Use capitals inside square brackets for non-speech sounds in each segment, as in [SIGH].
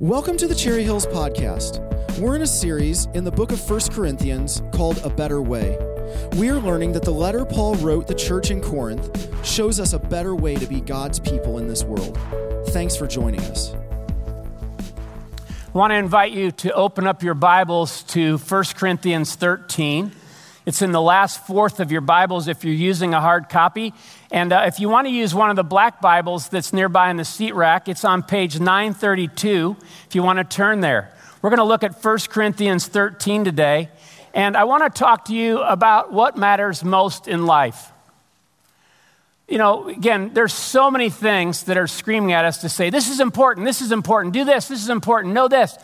Welcome to the Cherry Hills Podcast. We're in a series in the book of 1 Corinthians called A Better Way. We are learning that the letter Paul wrote the church in Corinth shows us a better way to be God's people in this world. Thanks for joining us. I want to invite you to open up your Bibles to 1 Corinthians 13. It's in the last fourth of your Bibles if you're using a hard copy. And uh, if you want to use one of the black Bibles that's nearby in the seat rack, it's on page 932 if you want to turn there. We're going to look at 1 Corinthians 13 today. And I want to talk to you about what matters most in life. You know, again, there's so many things that are screaming at us to say, this is important, this is important, do this, this is important, know this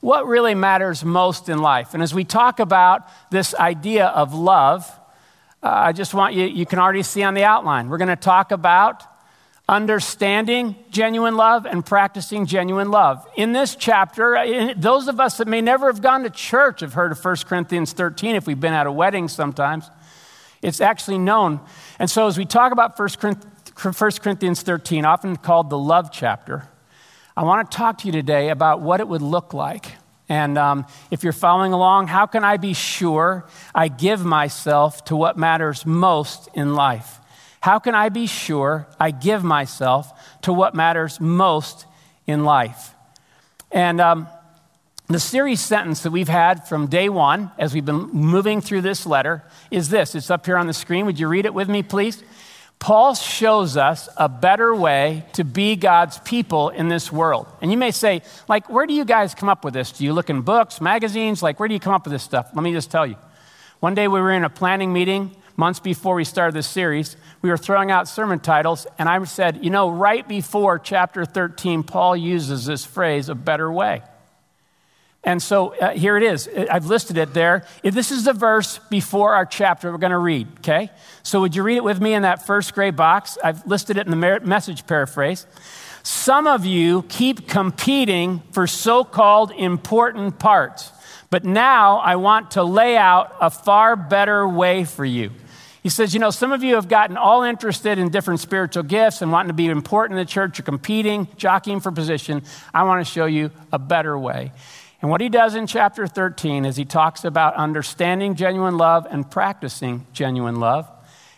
what really matters most in life. And as we talk about this idea of love, uh, I just want you, you can already see on the outline, we're going to talk about understanding genuine love and practicing genuine love. In this chapter, uh, those of us that may never have gone to church have heard of 1 Corinthians 13 if we've been at a wedding sometimes. It's actually known. And so as we talk about 1 Corinthians 13, often called the love chapter, I want to talk to you today about what it would look like. And um, if you're following along, how can I be sure I give myself to what matters most in life? How can I be sure I give myself to what matters most in life? And um, the series sentence that we've had from day one as we've been moving through this letter is this. It's up here on the screen. Would you read it with me, please? Paul shows us a better way to be God's people in this world. And you may say, like, where do you guys come up with this? Do you look in books, magazines? Like, where do you come up with this stuff? Let me just tell you. One day we were in a planning meeting months before we started this series. We were throwing out sermon titles, and I said, you know, right before chapter 13, Paul uses this phrase, a better way. And so uh, here it is. I've listed it there. If this is the verse before our chapter we're going to read, okay? So would you read it with me in that first gray box? I've listed it in the message paraphrase. Some of you keep competing for so called important parts, but now I want to lay out a far better way for you. He says, You know, some of you have gotten all interested in different spiritual gifts and wanting to be important in the church. You're competing, jockeying for position. I want to show you a better way. And what he does in chapter 13 is he talks about understanding genuine love and practicing genuine love.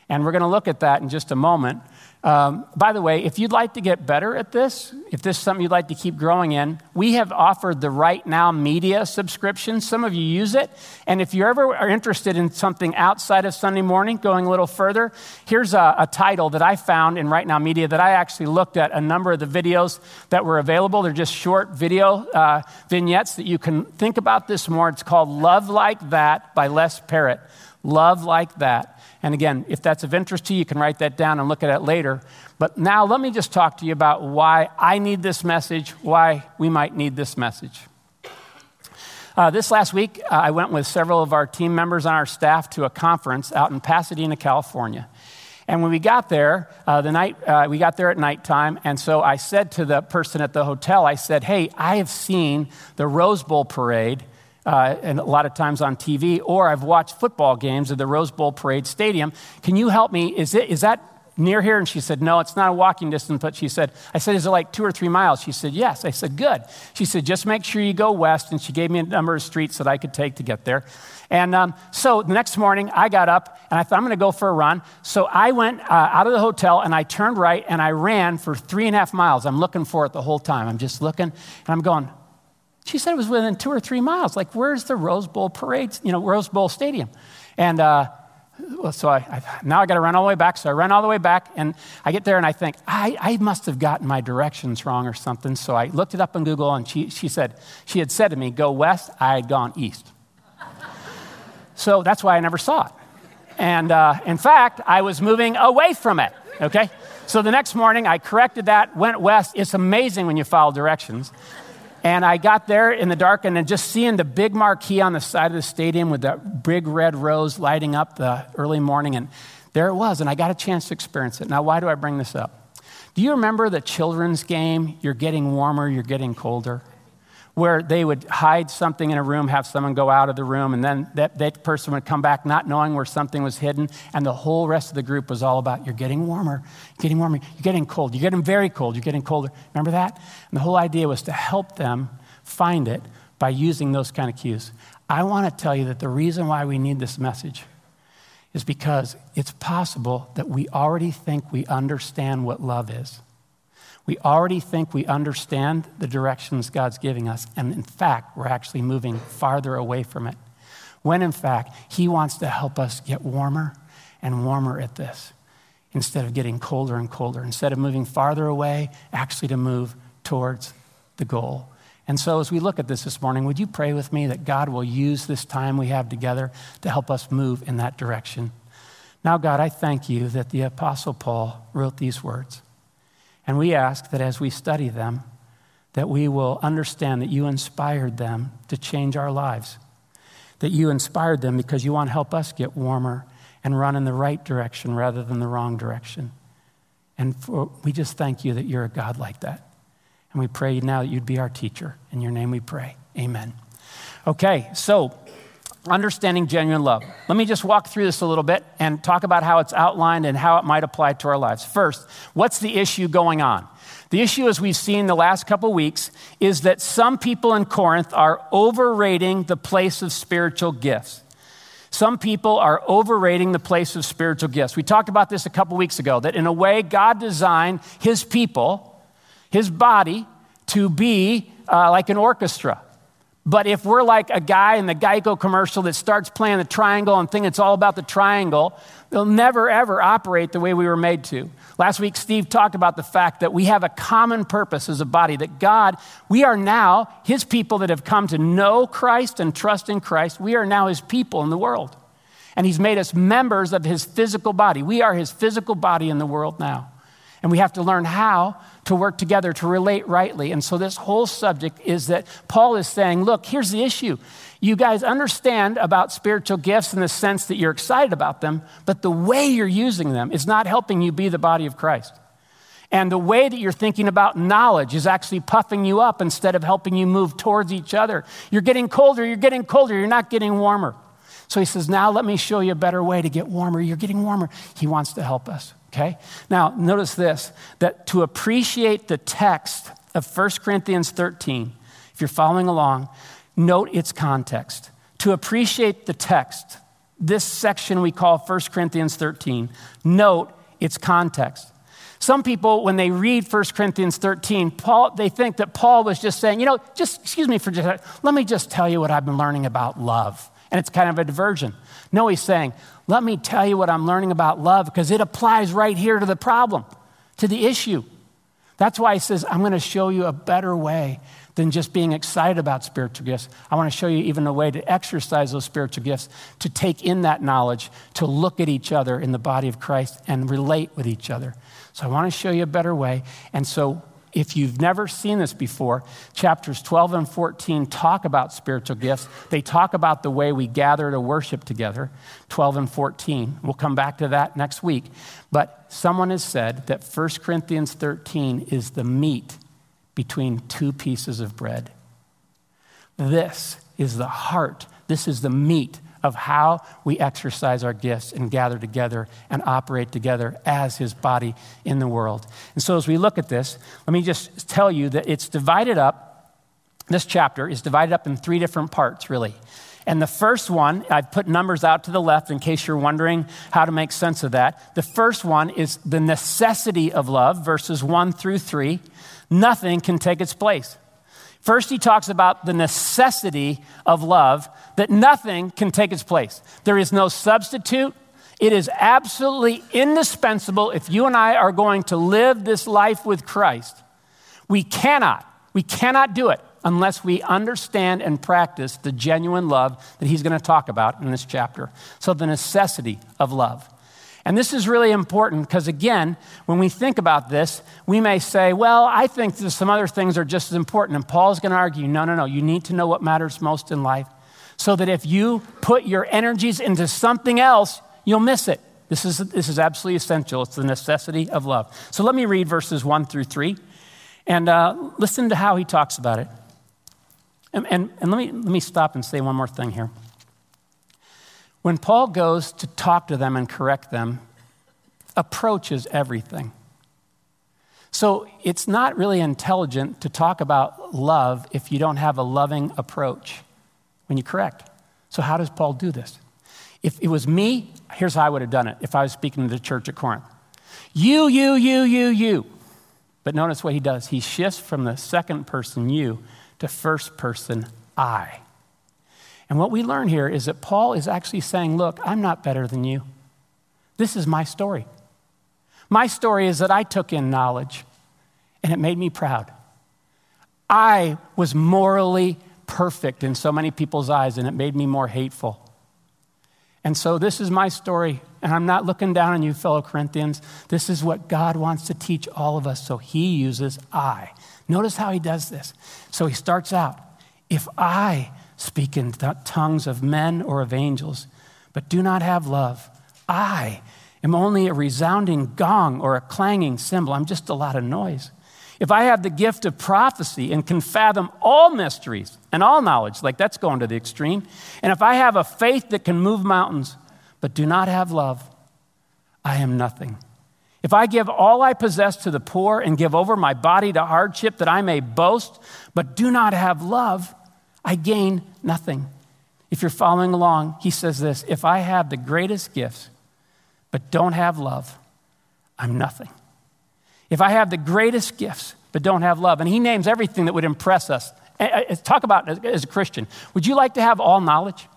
And we're going to look at that in just a moment. Um, by the way, if you'd like to get better at this, if this is something you'd like to keep growing in, we have offered the Right Now Media subscription. Some of you use it. And if you ever are interested in something outside of Sunday morning, going a little further, here's a, a title that I found in Right Now Media that I actually looked at a number of the videos that were available. They're just short video uh, vignettes that you can think about this more. It's called Love Like That by Les Parrott. Love Like That. And again, if that's of interest to you, you can write that down and look at it later. But now let me just talk to you about why I need this message, why we might need this message. Uh, this last week, uh, I went with several of our team members on our staff to a conference out in Pasadena, California. And when we got there, uh, the night uh, we got there at nighttime, and so I said to the person at the hotel, I said, "Hey, I have seen the Rose Bowl parade uh, and a lot of times on TV, or I've watched football games at the Rose Bowl Parade Stadium. Can you help me? Is, it, is that near here? And she said, No, it's not a walking distance, but she said, I said, Is it like two or three miles? She said, Yes. I said, Good. She said, Just make sure you go west. And she gave me a number of streets that I could take to get there. And um, so the next morning, I got up and I thought, I'm going to go for a run. So I went uh, out of the hotel and I turned right and I ran for three and a half miles. I'm looking for it the whole time. I'm just looking and I'm going, she said it was within two or three miles. Like, where's the Rose Bowl parade, you know, Rose Bowl Stadium? And uh, so I, I, now I got to run all the way back. So I run all the way back, and I get there, and I think, I, I must have gotten my directions wrong or something. So I looked it up on Google, and she, she said, she had said to me, go west. I had gone east. [LAUGHS] so that's why I never saw it. And uh, in fact, I was moving away from it, okay? So the next morning, I corrected that, went west. It's amazing when you follow directions. And I got there in the dark and then just seeing the big marquee on the side of the stadium with that big red rose lighting up the early morning. And there it was. And I got a chance to experience it. Now, why do I bring this up? Do you remember the children's game? You're getting warmer, you're getting colder where they would hide something in a room, have someone go out of the room, and then that, that person would come back not knowing where something was hidden, and the whole rest of the group was all about you're getting warmer, getting warmer, you're getting cold, you're getting very cold, you're getting colder. Remember that? And the whole idea was to help them find it by using those kind of cues. I want to tell you that the reason why we need this message is because it's possible that we already think we understand what love is. We already think we understand the directions God's giving us, and in fact, we're actually moving farther away from it. When in fact, He wants to help us get warmer and warmer at this instead of getting colder and colder, instead of moving farther away, actually to move towards the goal. And so, as we look at this this morning, would you pray with me that God will use this time we have together to help us move in that direction? Now, God, I thank you that the Apostle Paul wrote these words. And we ask that as we study them, that we will understand that you inspired them to change our lives. That you inspired them because you want to help us get warmer and run in the right direction rather than the wrong direction. And for, we just thank you that you're a God like that. And we pray now that you'd be our teacher. In your name we pray. Amen. Okay, so understanding genuine love. Let me just walk through this a little bit and talk about how it's outlined and how it might apply to our lives. First, what's the issue going on? The issue, as we've seen the last couple weeks, is that some people in Corinth are overrating the place of spiritual gifts. Some people are overrating the place of spiritual gifts. We talked about this a couple weeks ago that in a way, God designed his people, his body, to be uh, like an orchestra. But if we're like a guy in the Geico commercial that starts playing the triangle and think it's all about the triangle, they'll never ever operate the way we were made to. Last week, Steve talked about the fact that we have a common purpose as a body, that God, we are now his people that have come to know Christ and trust in Christ. We are now his people in the world. And he's made us members of his physical body. We are his physical body in the world now. And we have to learn how to work together to relate rightly. And so, this whole subject is that Paul is saying, look, here's the issue. You guys understand about spiritual gifts in the sense that you're excited about them, but the way you're using them is not helping you be the body of Christ. And the way that you're thinking about knowledge is actually puffing you up instead of helping you move towards each other. You're getting colder, you're getting colder, you're not getting warmer. So he says, Now let me show you a better way to get warmer. You're getting warmer. He wants to help us. Okay? Now, notice this that to appreciate the text of 1 Corinthians 13, if you're following along, note its context. To appreciate the text, this section we call 1 Corinthians 13, note its context. Some people, when they read 1 Corinthians 13, Paul, they think that Paul was just saying, you know, just excuse me for just, let me just tell you what I've been learning about love. And it's kind of a diversion. No, he's saying, let me tell you what I'm learning about love because it applies right here to the problem, to the issue. That's why he says, I'm going to show you a better way than just being excited about spiritual gifts. I want to show you even a way to exercise those spiritual gifts, to take in that knowledge, to look at each other in the body of Christ and relate with each other. So I want to show you a better way. And so if you've never seen this before, chapters 12 and 14 talk about spiritual gifts. They talk about the way we gather to worship together, 12 and 14. We'll come back to that next week. But someone has said that 1 Corinthians 13 is the meat between two pieces of bread. This is the heart, this is the meat of how we exercise our gifts and gather together and operate together as his body in the world. And so, as we look at this, let me just tell you that it's divided up. This chapter is divided up in three different parts, really. And the first one, I've put numbers out to the left in case you're wondering how to make sense of that. The first one is the necessity of love, verses one through three. Nothing can take its place. First, he talks about the necessity of love, that nothing can take its place. There is no substitute. It is absolutely indispensable if you and I are going to live this life with Christ. We cannot, we cannot do it unless we understand and practice the genuine love that he's going to talk about in this chapter. So, the necessity of love. And this is really important because, again, when we think about this, we may say, well, I think some other things are just as important. And Paul's going to argue, no, no, no. You need to know what matters most in life so that if you put your energies into something else, you'll miss it. This is, this is absolutely essential. It's the necessity of love. So let me read verses 1 through 3 and uh, listen to how he talks about it. And, and, and let, me, let me stop and say one more thing here. When Paul goes to talk to them and correct them, approach is everything. So it's not really intelligent to talk about love if you don't have a loving approach when you correct. So, how does Paul do this? If it was me, here's how I would have done it if I was speaking to the church at Corinth you, you, you, you, you. But notice what he does. He shifts from the second person you to first person I. And what we learn here is that Paul is actually saying, Look, I'm not better than you. This is my story. My story is that I took in knowledge and it made me proud. I was morally perfect in so many people's eyes and it made me more hateful. And so, this is my story, and I'm not looking down on you, fellow Corinthians. This is what God wants to teach all of us, so He uses I. Notice how He does this. So, He starts out if I speak in tongues of men or of angels, but do not have love, I am only a resounding gong or a clanging cymbal. I'm just a lot of noise. If I have the gift of prophecy and can fathom all mysteries and all knowledge, like that's going to the extreme, and if I have a faith that can move mountains, but do not have love, I am nothing. If I give all I possess to the poor and give over my body to hardship that I may boast, but do not have love, I gain nothing. If you're following along, he says this If I have the greatest gifts, but don't have love, I'm nothing. If I have the greatest gifts but don't have love, and he names everything that would impress us. Talk about as a Christian. Would you like to have all knowledge?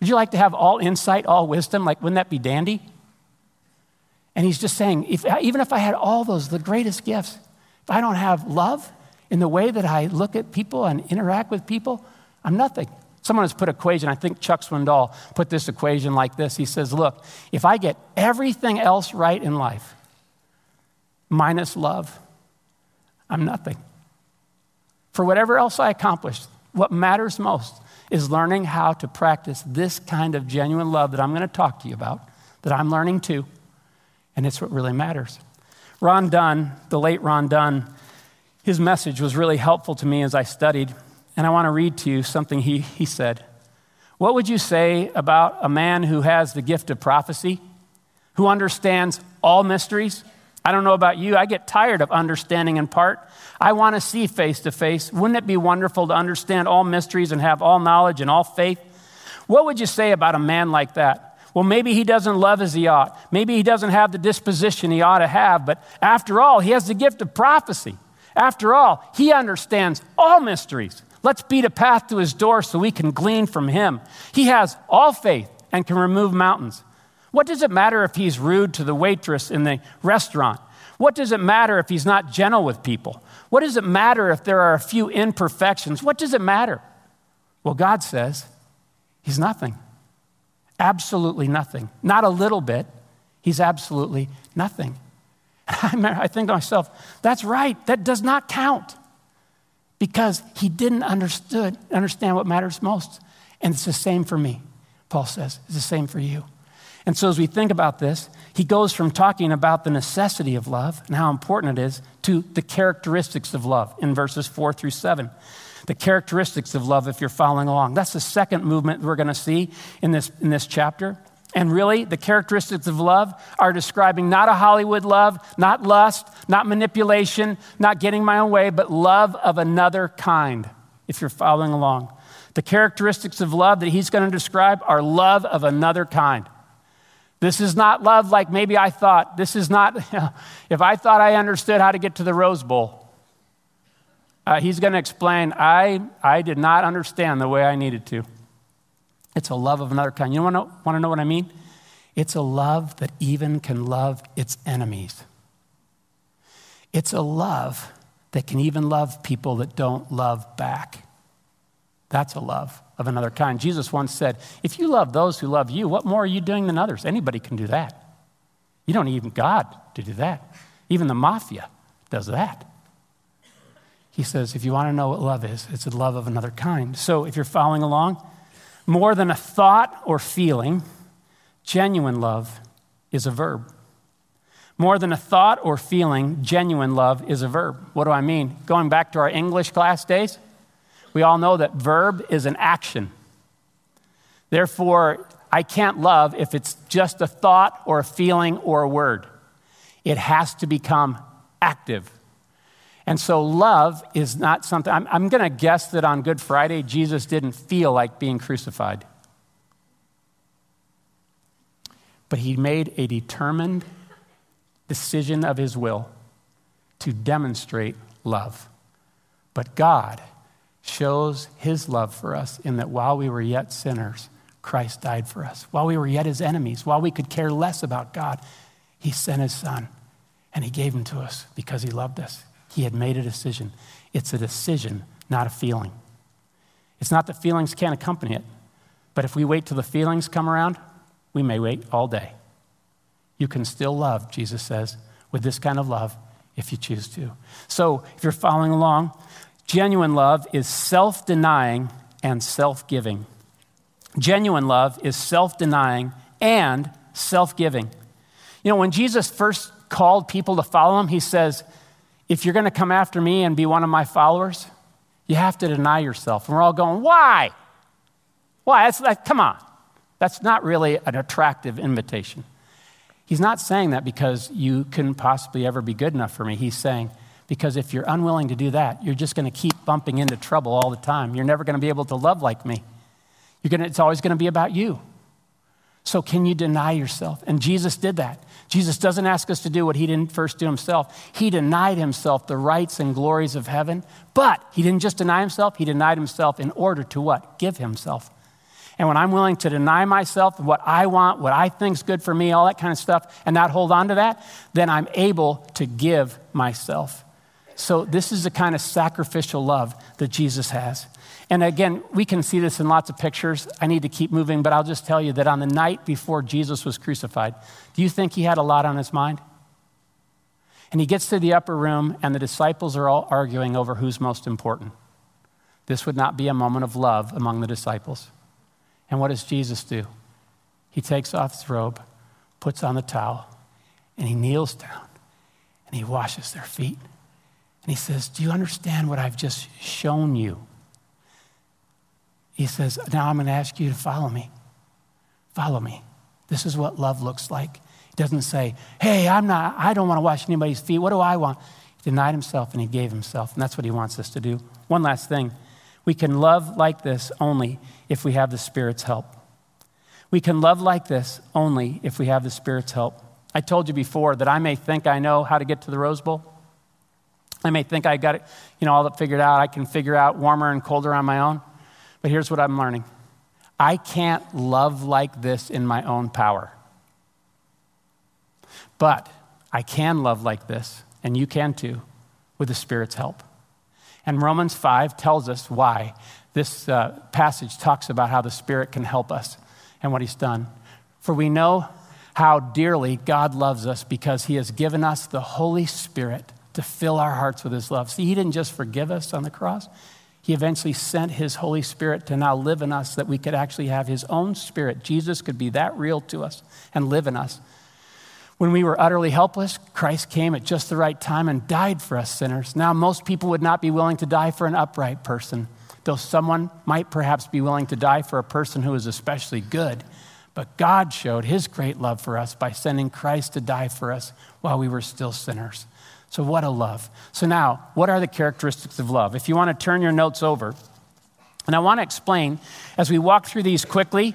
Would you like to have all insight, all wisdom? Like, wouldn't that be dandy? And he's just saying, if, even if I had all those, the greatest gifts, if I don't have love in the way that I look at people and interact with people, I'm nothing. Someone has put an equation, I think Chuck Swindoll put this equation like this. He says, Look, if I get everything else right in life, minus love, I'm nothing. For whatever else I accomplish, what matters most is learning how to practice this kind of genuine love that I'm going to talk to you about, that I'm learning too, and it's what really matters. Ron Dunn, the late Ron Dunn, his message was really helpful to me as I studied, and I want to read to you something he, he said. What would you say about a man who has the gift of prophecy, who understands all mysteries? I don't know about you, I get tired of understanding in part. I want to see face to face. Wouldn't it be wonderful to understand all mysteries and have all knowledge and all faith? What would you say about a man like that? Well, maybe he doesn't love as he ought. Maybe he doesn't have the disposition he ought to have, but after all, he has the gift of prophecy. After all, he understands all mysteries. Let's beat a path to his door so we can glean from him. He has all faith and can remove mountains. What does it matter if he's rude to the waitress in the restaurant? What does it matter if he's not gentle with people? What does it matter if there are a few imperfections? What does it matter? Well, God says he's nothing. Absolutely nothing. Not a little bit. He's absolutely nothing. [LAUGHS] I think to myself, that's right. That does not count because he didn't understood, understand what matters most. And it's the same for me, Paul says. It's the same for you. And so, as we think about this, he goes from talking about the necessity of love and how important it is to the characteristics of love in verses four through seven. The characteristics of love, if you're following along. That's the second movement we're going to see in this, in this chapter. And really, the characteristics of love are describing not a Hollywood love, not lust, not manipulation, not getting my own way, but love of another kind, if you're following along. The characteristics of love that he's going to describe are love of another kind. This is not love like maybe I thought. This is not, [LAUGHS] if I thought I understood how to get to the Rose Bowl, uh, he's going to explain, I, I did not understand the way I needed to. It's a love of another kind. You want to, want to know what I mean? It's a love that even can love its enemies. It's a love that can even love people that don't love back. That's a love of another kind. Jesus once said, If you love those who love you, what more are you doing than others? Anybody can do that. You don't need even God to do that. Even the mafia does that. He says, if you want to know what love is, it's a love of another kind. So if you're following along, more than a thought or feeling, genuine love is a verb. More than a thought or feeling, genuine love is a verb. What do I mean? Going back to our English class days, we all know that verb is an action. Therefore, I can't love if it's just a thought or a feeling or a word. It has to become active. And so, love is not something, I'm, I'm going to guess that on Good Friday, Jesus didn't feel like being crucified. But he made a determined decision of his will to demonstrate love. But God shows his love for us in that while we were yet sinners, Christ died for us. While we were yet his enemies, while we could care less about God, he sent his son and he gave him to us because he loved us. He had made a decision. It's a decision, not a feeling. It's not that feelings can't accompany it, but if we wait till the feelings come around, we may wait all day. You can still love, Jesus says, with this kind of love if you choose to. So, if you're following along, genuine love is self denying and self giving. Genuine love is self denying and self giving. You know, when Jesus first called people to follow him, he says, If you're going to come after me and be one of my followers, you have to deny yourself. And we're all going, Why? Why? That's like, come on. That's not really an attractive invitation. He's not saying that because you couldn't possibly ever be good enough for me. He's saying, because if you're unwilling to do that, you're just going to keep bumping into trouble all the time. You're never going to be able to love like me. You're gonna, it's always going to be about you. So, can you deny yourself? And Jesus did that. Jesus doesn't ask us to do what he didn't first do himself. He denied himself the rights and glories of heaven, but he didn't just deny himself, he denied himself in order to what? Give himself. And when I'm willing to deny myself what I want, what I think's good for me, all that kind of stuff, and not hold on to that, then I'm able to give myself. So this is the kind of sacrificial love that Jesus has. And again, we can see this in lots of pictures. I need to keep moving, but I'll just tell you that on the night before Jesus was crucified, do you think he had a lot on his mind? And he gets to the upper room, and the disciples are all arguing over who's most important. This would not be a moment of love among the disciples. And what does Jesus do? He takes off his robe, puts on the towel, and he kneels down and he washes their feet. And he says, Do you understand what I've just shown you? He says, Now I'm going to ask you to follow me. Follow me. This is what love looks like. He doesn't say, Hey, I'm not, I don't want to wash anybody's feet. What do I want? He denied himself and he gave himself. And that's what he wants us to do. One last thing. We can love like this only if we have the Spirit's help. We can love like this only if we have the Spirit's help. I told you before that I may think I know how to get to the Rose Bowl. I may think I got it, you know, all that figured out. I can figure out warmer and colder on my own. But here's what I'm learning I can't love like this in my own power. But I can love like this, and you can too, with the Spirit's help. And Romans 5 tells us why. This uh, passage talks about how the Spirit can help us and what He's done. For we know how dearly God loves us because He has given us the Holy Spirit to fill our hearts with His love. See, He didn't just forgive us on the cross, he eventually sent his Holy Spirit to now live in us that we could actually have his own spirit. Jesus could be that real to us and live in us. When we were utterly helpless, Christ came at just the right time and died for us sinners. Now, most people would not be willing to die for an upright person, though someone might perhaps be willing to die for a person who is especially good. But God showed his great love for us by sending Christ to die for us while we were still sinners. So, what a love. So, now, what are the characteristics of love? If you want to turn your notes over, and I want to explain as we walk through these quickly,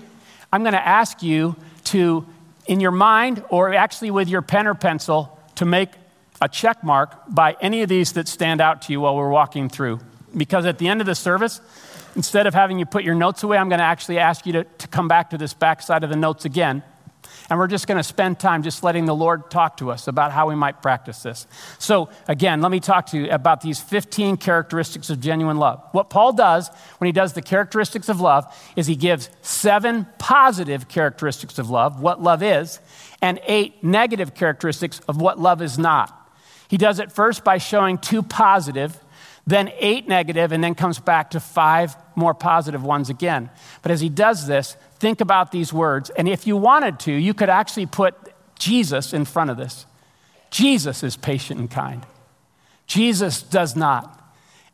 I'm going to ask you to, in your mind or actually with your pen or pencil, to make a check mark by any of these that stand out to you while we're walking through. Because at the end of the service, instead of having you put your notes away, I'm going to actually ask you to, to come back to this back side of the notes again and we're just going to spend time just letting the Lord talk to us about how we might practice this. So, again, let me talk to you about these 15 characteristics of genuine love. What Paul does when he does the characteristics of love is he gives seven positive characteristics of love, what love is, and eight negative characteristics of what love is not. He does it first by showing two positive, then eight negative, and then comes back to five more positive ones again. But as he does this, think about these words. And if you wanted to, you could actually put Jesus in front of this. Jesus is patient and kind. Jesus does not.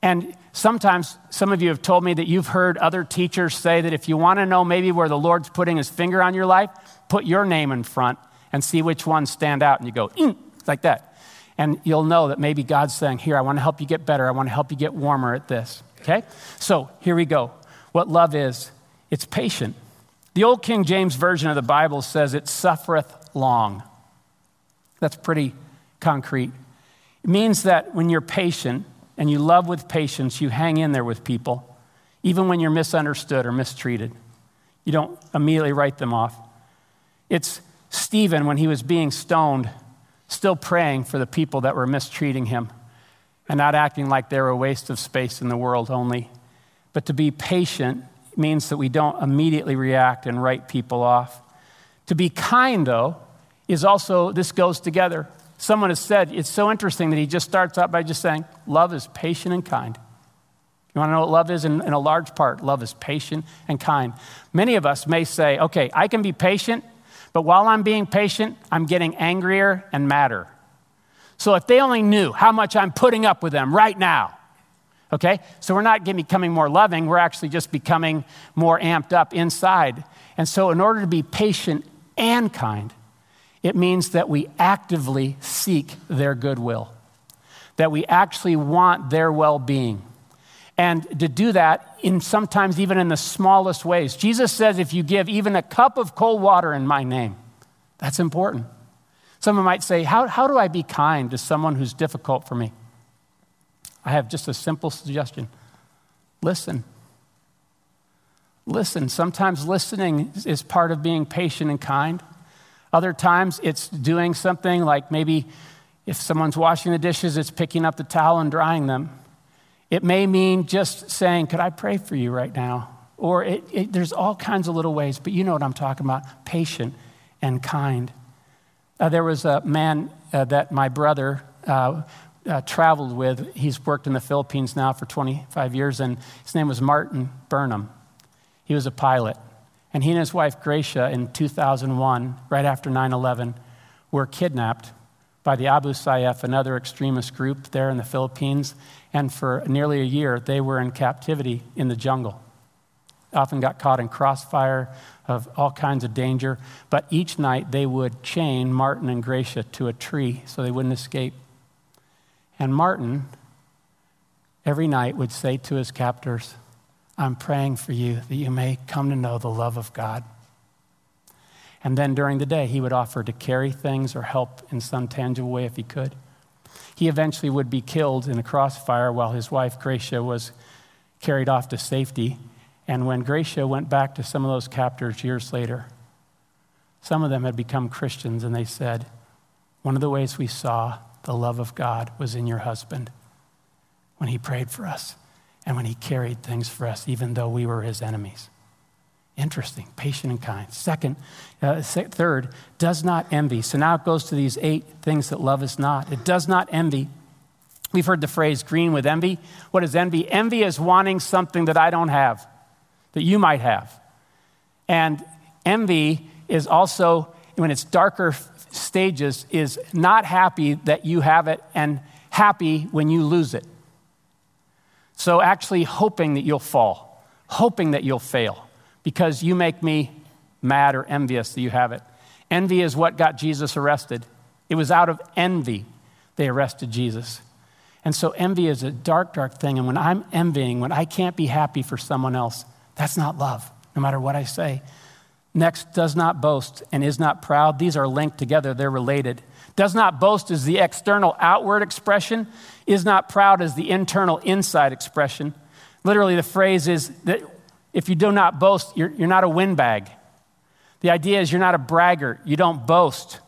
And sometimes some of you have told me that you've heard other teachers say that if you want to know maybe where the Lord's putting his finger on your life, put your name in front and see which ones stand out. And you go, mm, like that. And you'll know that maybe God's saying, Here, I want to help you get better. I want to help you get warmer at this. Okay? So here we go. What love is it's patient. The old King James Version of the Bible says it suffereth long. That's pretty concrete. It means that when you're patient and you love with patience, you hang in there with people, even when you're misunderstood or mistreated. You don't immediately write them off. It's Stephen, when he was being stoned, still praying for the people that were mistreating him and not acting like they were a waste of space in the world only. But to be patient means that we don't immediately react and write people off. To be kind, though, is also, this goes together. Someone has said, it's so interesting that he just starts out by just saying, love is patient and kind. You want to know what love is? In, in, a large part, love is patient and kind. Many of us may say, okay, I can be patient, but while I'm being patient, I'm getting angrier and madder. So if they only knew how much I'm putting up with them right now, Okay? So we're not becoming more loving, we're actually just becoming more amped up inside. And so, in order to be patient and kind, it means that we actively seek their goodwill, that we actually want their well being. And to do that, in sometimes even in the smallest ways. Jesus says, if you give even a cup of cold water in my name, that's important. Someone might say, How, how do I be kind to someone who's difficult for me? I have just a simple suggestion listen. Listen. Sometimes listening is part of being patient and kind. Other times it's doing something like maybe if someone's washing the dishes, it's picking up the towel and drying them. It may mean just saying, Could I pray for you right now? Or it, it, there's all kinds of little ways, but you know what I'm talking about patient and kind. Uh, there was a man uh, that my brother uh, uh, traveled with. He's worked in the Philippines now for 25 years, and his name was Martin Burnham. He was a pilot. And he and his wife, Gracia, in 2001, right after 9 11, were kidnapped by the Abu Sayyaf, another extremist group there in the Philippines. And for nearly a year, they were in captivity in the jungle. Often got caught in crossfire of all kinds of danger. But each night, they would chain Martin and Gracia to a tree so they wouldn't escape. And Martin, every night, would say to his captors, I'm praying for you that you may come to know the love of God. And then during the day, he would offer to carry things or help in some tangible way if he could. He eventually would be killed in a crossfire while his wife, Gracia, was carried off to safety. And when Gracia went back to some of those captors years later, some of them had become Christians, and they said, One of the ways we saw the love of God was in your husband when he prayed for us and when he carried things for us, even though we were his enemies. Interesting, patient and kind. Second, uh, third, does not envy. So now it goes to these eight things that love is not. It does not envy. We've heard the phrase green with envy. What is envy? Envy is wanting something that I don't have, that you might have. And envy is also, when it's darker stages is not happy that you have it and happy when you lose it. So, actually, hoping that you'll fall, hoping that you'll fail, because you make me mad or envious that you have it. Envy is what got Jesus arrested. It was out of envy they arrested Jesus. And so, envy is a dark, dark thing. And when I'm envying, when I can't be happy for someone else, that's not love, no matter what I say. Next, does not boast and is not proud. These are linked together, they're related. Does not boast is the external outward expression, is not proud is the internal inside expression. Literally, the phrase is that if you do not boast, you're, you're not a windbag. The idea is you're not a braggart, you don't boast.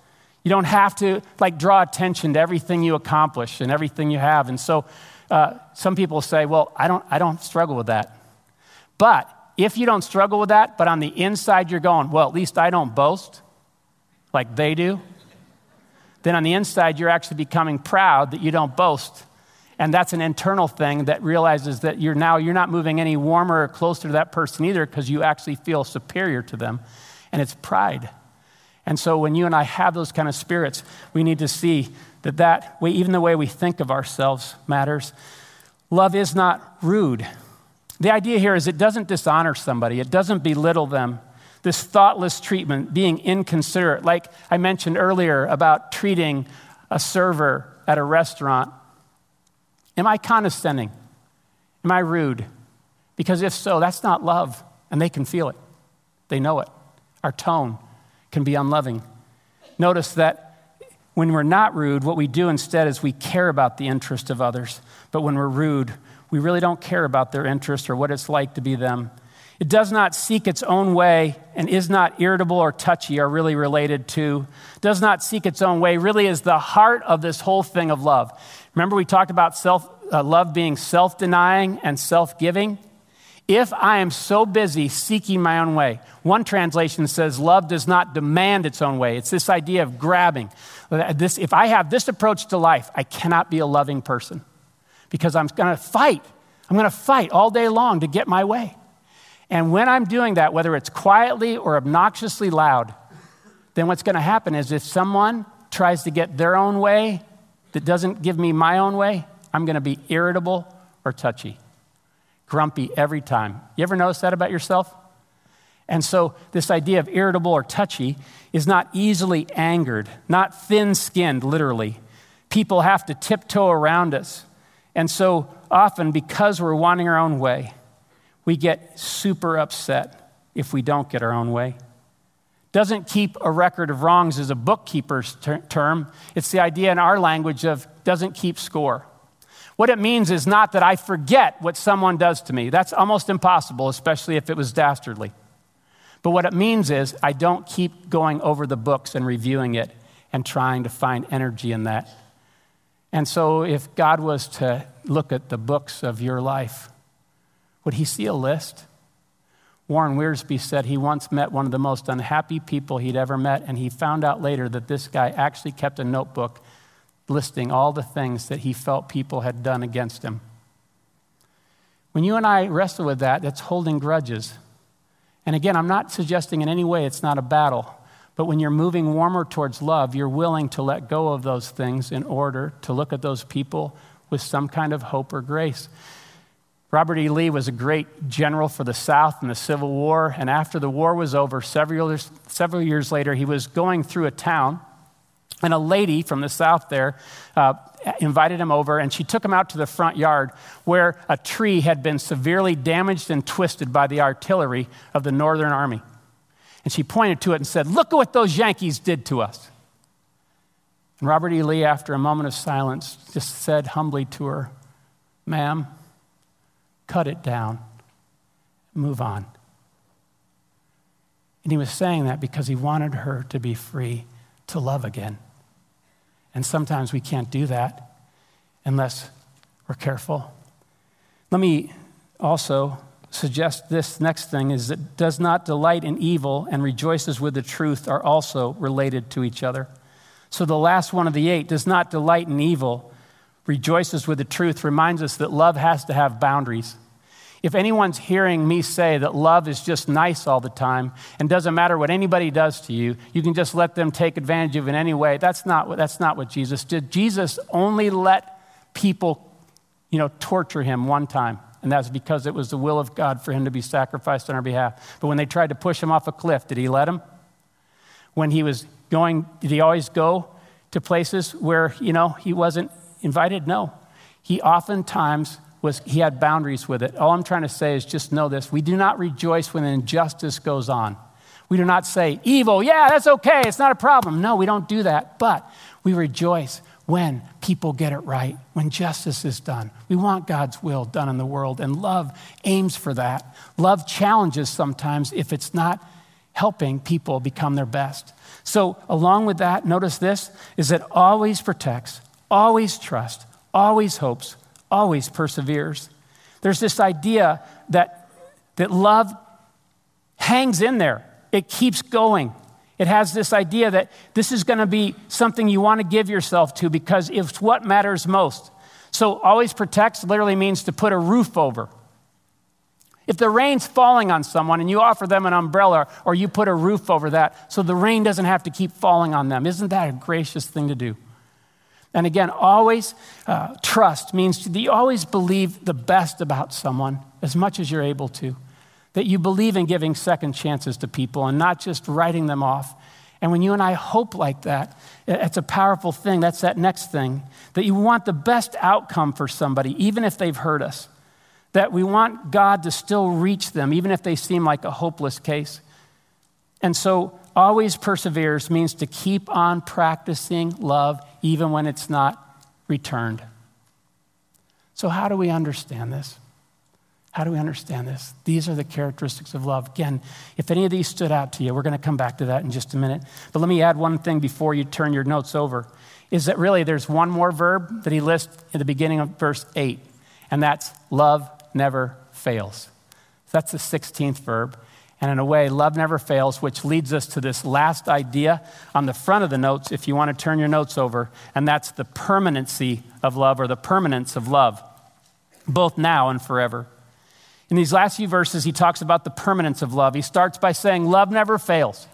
You don't have to like draw attention to everything you accomplish and everything you have. And so uh, some people say, well, I don't, I don't struggle with that. But if you don't struggle with that, but on the inside you're going, well, at least I don't boast like they do, then on the inside you're actually becoming proud that you don't boast. And that's an internal thing that realizes that you're now you're not moving any warmer or closer to that person either because you actually feel superior to them. And it's pride. And so when you and I have those kind of spirits, we need to see that that way, even the way we think of ourselves matters. Love is not rude. The idea here is it doesn't dishonor somebody, it doesn't belittle them. This thoughtless treatment, being inconsiderate, like I mentioned earlier about treating a server at a restaurant, am I condescending? Am I rude? Because if so, that's not love, and they can feel it. They know it. Our tone can be unloving. Notice that when we're not rude, what we do instead is we care about the interest of others. But when we're rude, we really don't care about their interests or what it's like to be them. It does not seek its own way and is not irritable or touchy, are really related to. Does not seek its own way really is the heart of this whole thing of love. Remember, we talked about self, uh, love being self denying and self giving? If I am so busy seeking my own way, one translation says love does not demand its own way. It's this idea of grabbing. This, if I have this approach to life, I cannot be a loving person because I'm going to fight. I'm going to fight all day long to get my way. And when I'm doing that, whether it's quietly or obnoxiously loud, then what's going to happen is if someone tries to get their own way that doesn't give me my own way, I'm going to be irritable or touchy, grumpy every time. You ever notice that about yourself? And so, this idea of irritable or touchy is not easily angered, not thin skinned, literally. People have to tiptoe around us. And so, often, because we're wanting our own way, we get super upset if we don't get our own way. Doesn't keep a record of wrongs is a bookkeeper's ter- term. It's the idea in our language of doesn't keep score. What it means is not that I forget what someone does to me. That's almost impossible, especially if it was dastardly. But what it means is I don't keep going over the books and reviewing it and trying to find energy in that. And so, if God was to look at the books of your life, would he see a list? Warren Wiersbe said he once met one of the most unhappy people he'd ever met, and he found out later that this guy actually kept a notebook listing all the things that he felt people had done against him. When you and I wrestle with that, that's holding grudges. And again, I'm not suggesting in any way it's not a battle, but when you're moving warmer towards love, you're willing to let go of those things in order to look at those people with some kind of hope or grace. Robert E. Lee was a great general for the South in the Civil War, and after the war was over, several years, several years later, he was going through a town, and a lady from the South there uh, invited him over, and she took him out to the front yard where a tree had been severely damaged and twisted by the artillery of the Northern Army. And she pointed to it and said, Look at what those Yankees did to us. And Robert E. Lee, after a moment of silence, just said humbly to her, Ma'am, cut it down, move on. And he was saying that because he wanted her to be free to love again. And sometimes we can't do that unless we're careful. Let me also suggest this next thing is that does not delight in evil and rejoices with the truth are also related to each other. So the last one of the eight does not delight in evil, rejoices with the truth, reminds us that love has to have boundaries. If anyone's hearing me say that love is just nice all the time and doesn't matter what anybody does to you, you can just let them take advantage of in any way, that's not, that's not what Jesus did. Jesus only let people, you know, torture him one time. And that's because it was the will of God for him to be sacrificed on our behalf. But when they tried to push him off a cliff, did he let him? When he was going, did he always go to places where, you know, he wasn't invited? No. He oftentimes was he had boundaries with it. All I'm trying to say is just know this. We do not rejoice when injustice goes on. We do not say, evil, yeah, that's okay, it's not a problem. No, we don't do that. But we rejoice when people get it right, when justice is done. We want God's will done in the world, and love aims for that. Love challenges sometimes if it's not helping people become their best. So, along with that, notice this is it always protects, always trusts, always hopes, always perseveres. There's this idea that, that love hangs in there, it keeps going. It has this idea that this is going to be something you want to give yourself to because it's what matters most. So, always protects literally means to put a roof over. If the rain's falling on someone and you offer them an umbrella or you put a roof over that so the rain doesn't have to keep falling on them, isn't that a gracious thing to do? And again, always uh, trust means that you always believe the best about someone as much as you're able to. That you believe in giving second chances to people and not just writing them off. And when you and I hope like that, it's a powerful thing. That's that next thing that you want the best outcome for somebody, even if they've hurt us. That we want God to still reach them, even if they seem like a hopeless case. And so, always perseveres means to keep on practicing love, even when it's not returned. So, how do we understand this? How do we understand this? These are the characteristics of love. Again, if any of these stood out to you, we're going to come back to that in just a minute. But let me add one thing before you turn your notes over is that really there's one more verb that he lists at the beginning of verse 8, and that's love never fails. That's the 16th verb. And in a way, love never fails, which leads us to this last idea on the front of the notes, if you want to turn your notes over, and that's the permanency of love or the permanence of love, both now and forever. In these last few verses, he talks about the permanence of love. He starts by saying, Love never fails.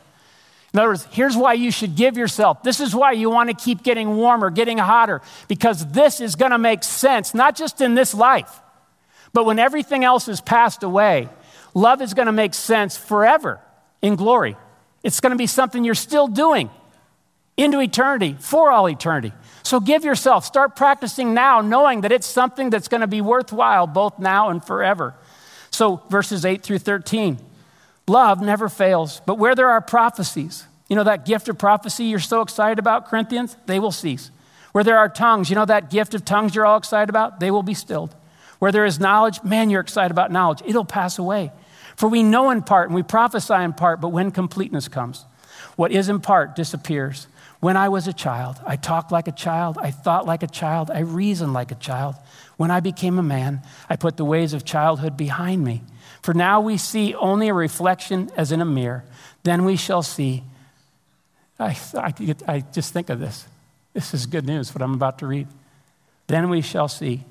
In other words, here's why you should give yourself. This is why you want to keep getting warmer, getting hotter, because this is going to make sense, not just in this life, but when everything else has passed away, love is going to make sense forever in glory. It's going to be something you're still doing into eternity, for all eternity. So give yourself, start practicing now, knowing that it's something that's going to be worthwhile both now and forever. So, verses 8 through 13 love never fails, but where there are prophecies, you know that gift of prophecy you're so excited about, Corinthians, they will cease. Where there are tongues, you know that gift of tongues you're all excited about, they will be stilled. Where there is knowledge, man, you're excited about knowledge, it'll pass away. For we know in part and we prophesy in part, but when completeness comes, what is in part disappears. When I was a child, I talked like a child, I thought like a child, I reasoned like a child. When I became a man, I put the ways of childhood behind me. For now we see only a reflection as in a mirror. Then we shall see. I, I, I just think of this. This is good news, what I'm about to read. Then we shall see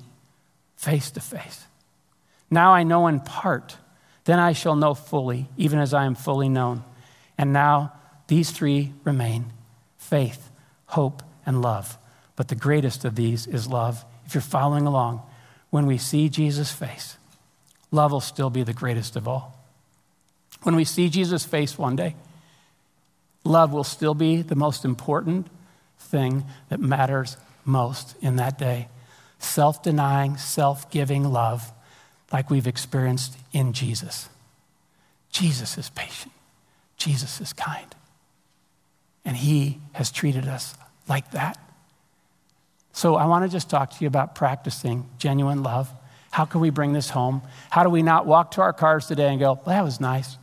face to face. Now I know in part. Then I shall know fully, even as I am fully known. And now these three remain faith, hope, and love. But the greatest of these is love if you're following along, when we see Jesus' face, love will still be the greatest of all. When we see Jesus' face one day, love will still be the most important thing that matters most in that day. Self denying, self giving love like we've experienced in Jesus. Jesus is patient, Jesus is kind, and He has treated us like that. So I want to just talk to you about practicing genuine love. How can we bring this home? How do we not walk to our cars today and go, well, that was nice?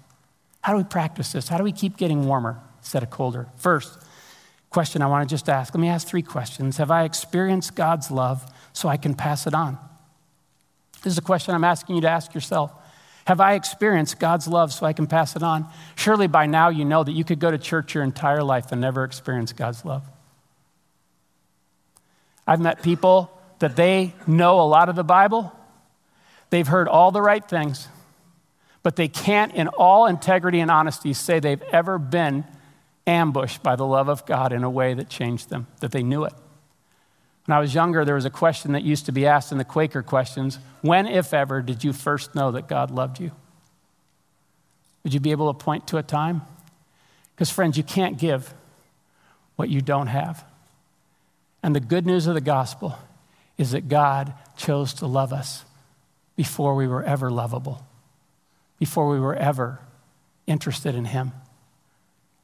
How do we practice this? How do we keep getting warmer instead of colder? First, question I want to just ask. Let me ask three questions. Have I experienced God's love so I can pass it on? This is a question I'm asking you to ask yourself. Have I experienced God's love so I can pass it on? Surely by now you know that you could go to church your entire life and never experience God's love. I've met people that they know a lot of the Bible, they've heard all the right things, but they can't, in all integrity and honesty, say they've ever been ambushed by the love of God in a way that changed them, that they knew it. When I was younger, there was a question that used to be asked in the Quaker questions When, if ever, did you first know that God loved you? Would you be able to point to a time? Because, friends, you can't give what you don't have. And the good news of the gospel is that God chose to love us before we were ever lovable, before we were ever interested in Him.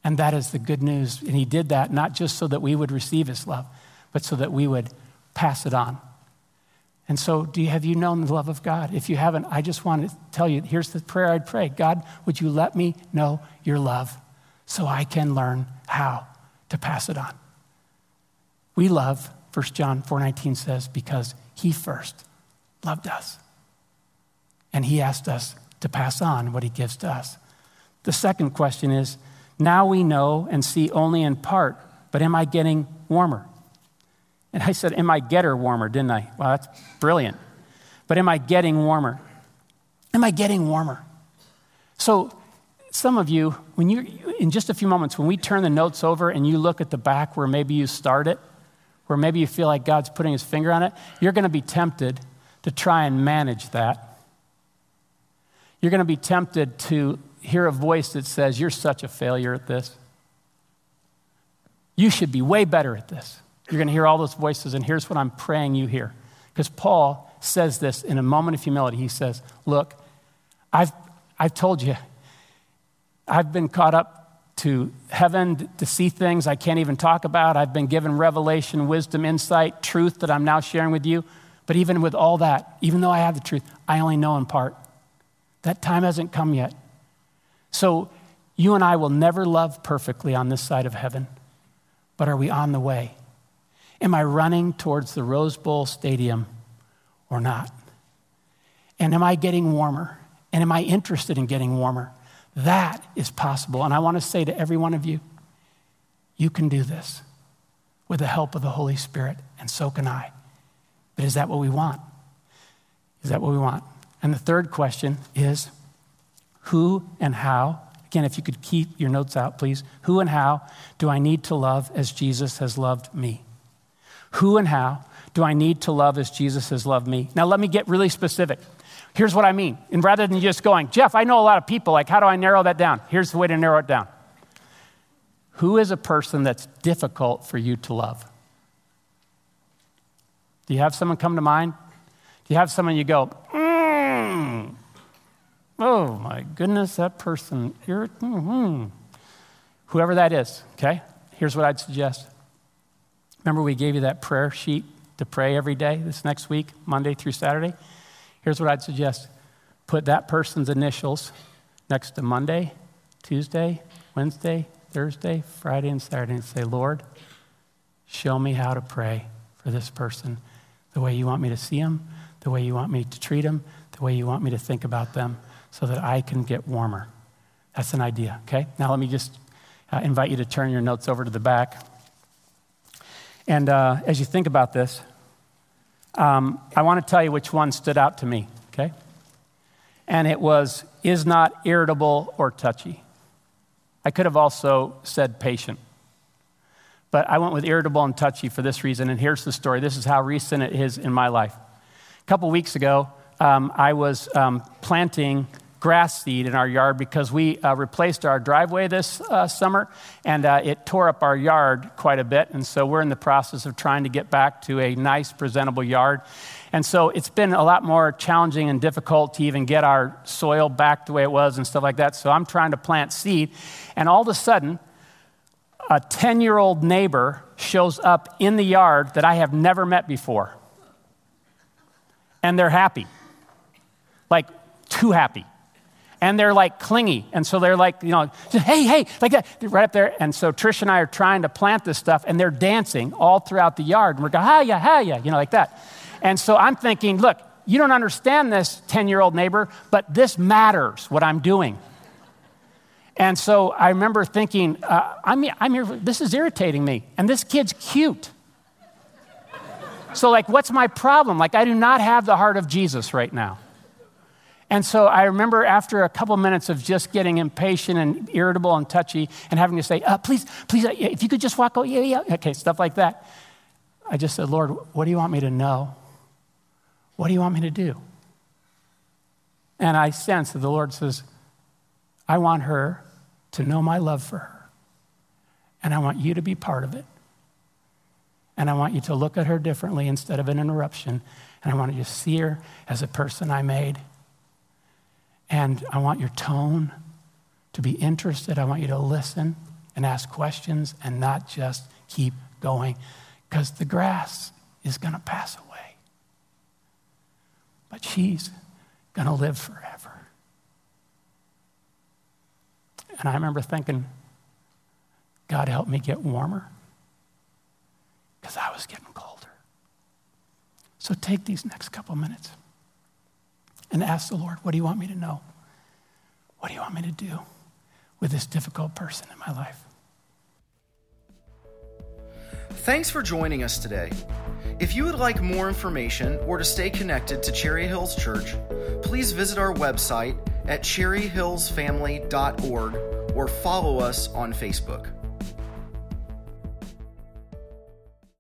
And that is the good news. And He did that not just so that we would receive His love, but so that we would pass it on. And so, do you, have you known the love of God? If you haven't, I just want to tell you here's the prayer I'd pray God, would you let me know your love so I can learn how to pass it on? We love, 1 John 4:19 says, because he first loved us. And he asked us to pass on what he gives to us. The second question is, now we know and see only in part, but am I getting warmer? And I said, Am I getter warmer, didn't I? Well, that's brilliant. But am I getting warmer? Am I getting warmer? So, some of you, when you, in just a few moments, when we turn the notes over and you look at the back where maybe you started, where maybe you feel like God's putting his finger on it, you're going to be tempted to try and manage that. You're going to be tempted to hear a voice that says, You're such a failure at this. You should be way better at this. You're going to hear all those voices, and here's what I'm praying you hear. Because Paul says this in a moment of humility. He says, Look, I've, I've told you, I've been caught up to heaven to see things I can't even talk about. I've been given revelation, wisdom, insight, truth that I'm now sharing with you. But even with all that, even though I have the truth, I only know in part. That time hasn't come yet. So you and I will never love perfectly on this side of heaven. But are we on the way? Am I running towards the Rose Bowl Stadium or not? And am I getting warmer? And am I interested in getting warmer? That is possible. And I want to say to every one of you, you can do this with the help of the Holy Spirit, and so can I. But is that what we want? Is that what we want? And the third question is who and how, again, if you could keep your notes out, please, who and how do I need to love as Jesus has loved me? Who and how do I need to love as Jesus has loved me? Now, let me get really specific. Here's what I mean. And rather than just going, Jeff, I know a lot of people, like, how do I narrow that down? Here's the way to narrow it down. Who is a person that's difficult for you to love? Do you have someone come to mind? Do you have someone you go, mm, oh my goodness, that person, mm-hmm. whoever that is, okay? Here's what I'd suggest. Remember, we gave you that prayer sheet to pray every day this next week, Monday through Saturday? Here's what I'd suggest put that person's initials next to Monday, Tuesday, Wednesday, Thursday, Friday, and Saturday and say, Lord, show me how to pray for this person the way you want me to see them, the way you want me to treat them, the way you want me to think about them so that I can get warmer. That's an idea, okay? Now let me just uh, invite you to turn your notes over to the back. And uh, as you think about this, um, I want to tell you which one stood out to me, okay? And it was, is not irritable or touchy. I could have also said patient. But I went with irritable and touchy for this reason, and here's the story. This is how recent it is in my life. A couple weeks ago, um, I was um, planting grass seed in our yard because we uh, replaced our driveway this uh, summer and uh, it tore up our yard quite a bit. And so we're in the process of trying to get back to a nice, presentable yard. And so it's been a lot more challenging and difficult to even get our soil back the way it was and stuff like that. So I'm trying to plant seed. And all of a sudden, a 10 year old neighbor shows up in the yard that I have never met before. And they're happy. Like, too happy and they're like clingy. And so they're like, you know, hey, hey, like that, right up there. And so Trish and I are trying to plant this stuff, and they're dancing all throughout the yard. And we're going, hi, yeah, hi, yeah, you know, like that. And so I'm thinking, look, you don't understand this 10 year old neighbor, but this matters, what I'm doing. And so I remember thinking, uh, I'm, I'm here, this is irritating me. And this kid's cute. So, like, what's my problem? Like, I do not have the heart of Jesus right now. And so I remember after a couple minutes of just getting impatient and irritable and touchy and having to say, uh, please, please, uh, if you could just walk away, yeah, yeah, okay, stuff like that. I just said, Lord, what do you want me to know? What do you want me to do? And I sense that the Lord says, I want her to know my love for her. And I want you to be part of it. And I want you to look at her differently instead of an interruption. And I want you to see her as a person I made and I want your tone to be interested. I want you to listen and ask questions and not just keep going because the grass is going to pass away. But she's going to live forever. And I remember thinking, God help me get warmer because I was getting colder. So take these next couple minutes and ask the Lord, what do you want me to know? What do you want me to do with this difficult person in my life? Thanks for joining us today. If you would like more information or to stay connected to Cherry Hills Church, please visit our website at cherryhillsfamily.org or follow us on Facebook.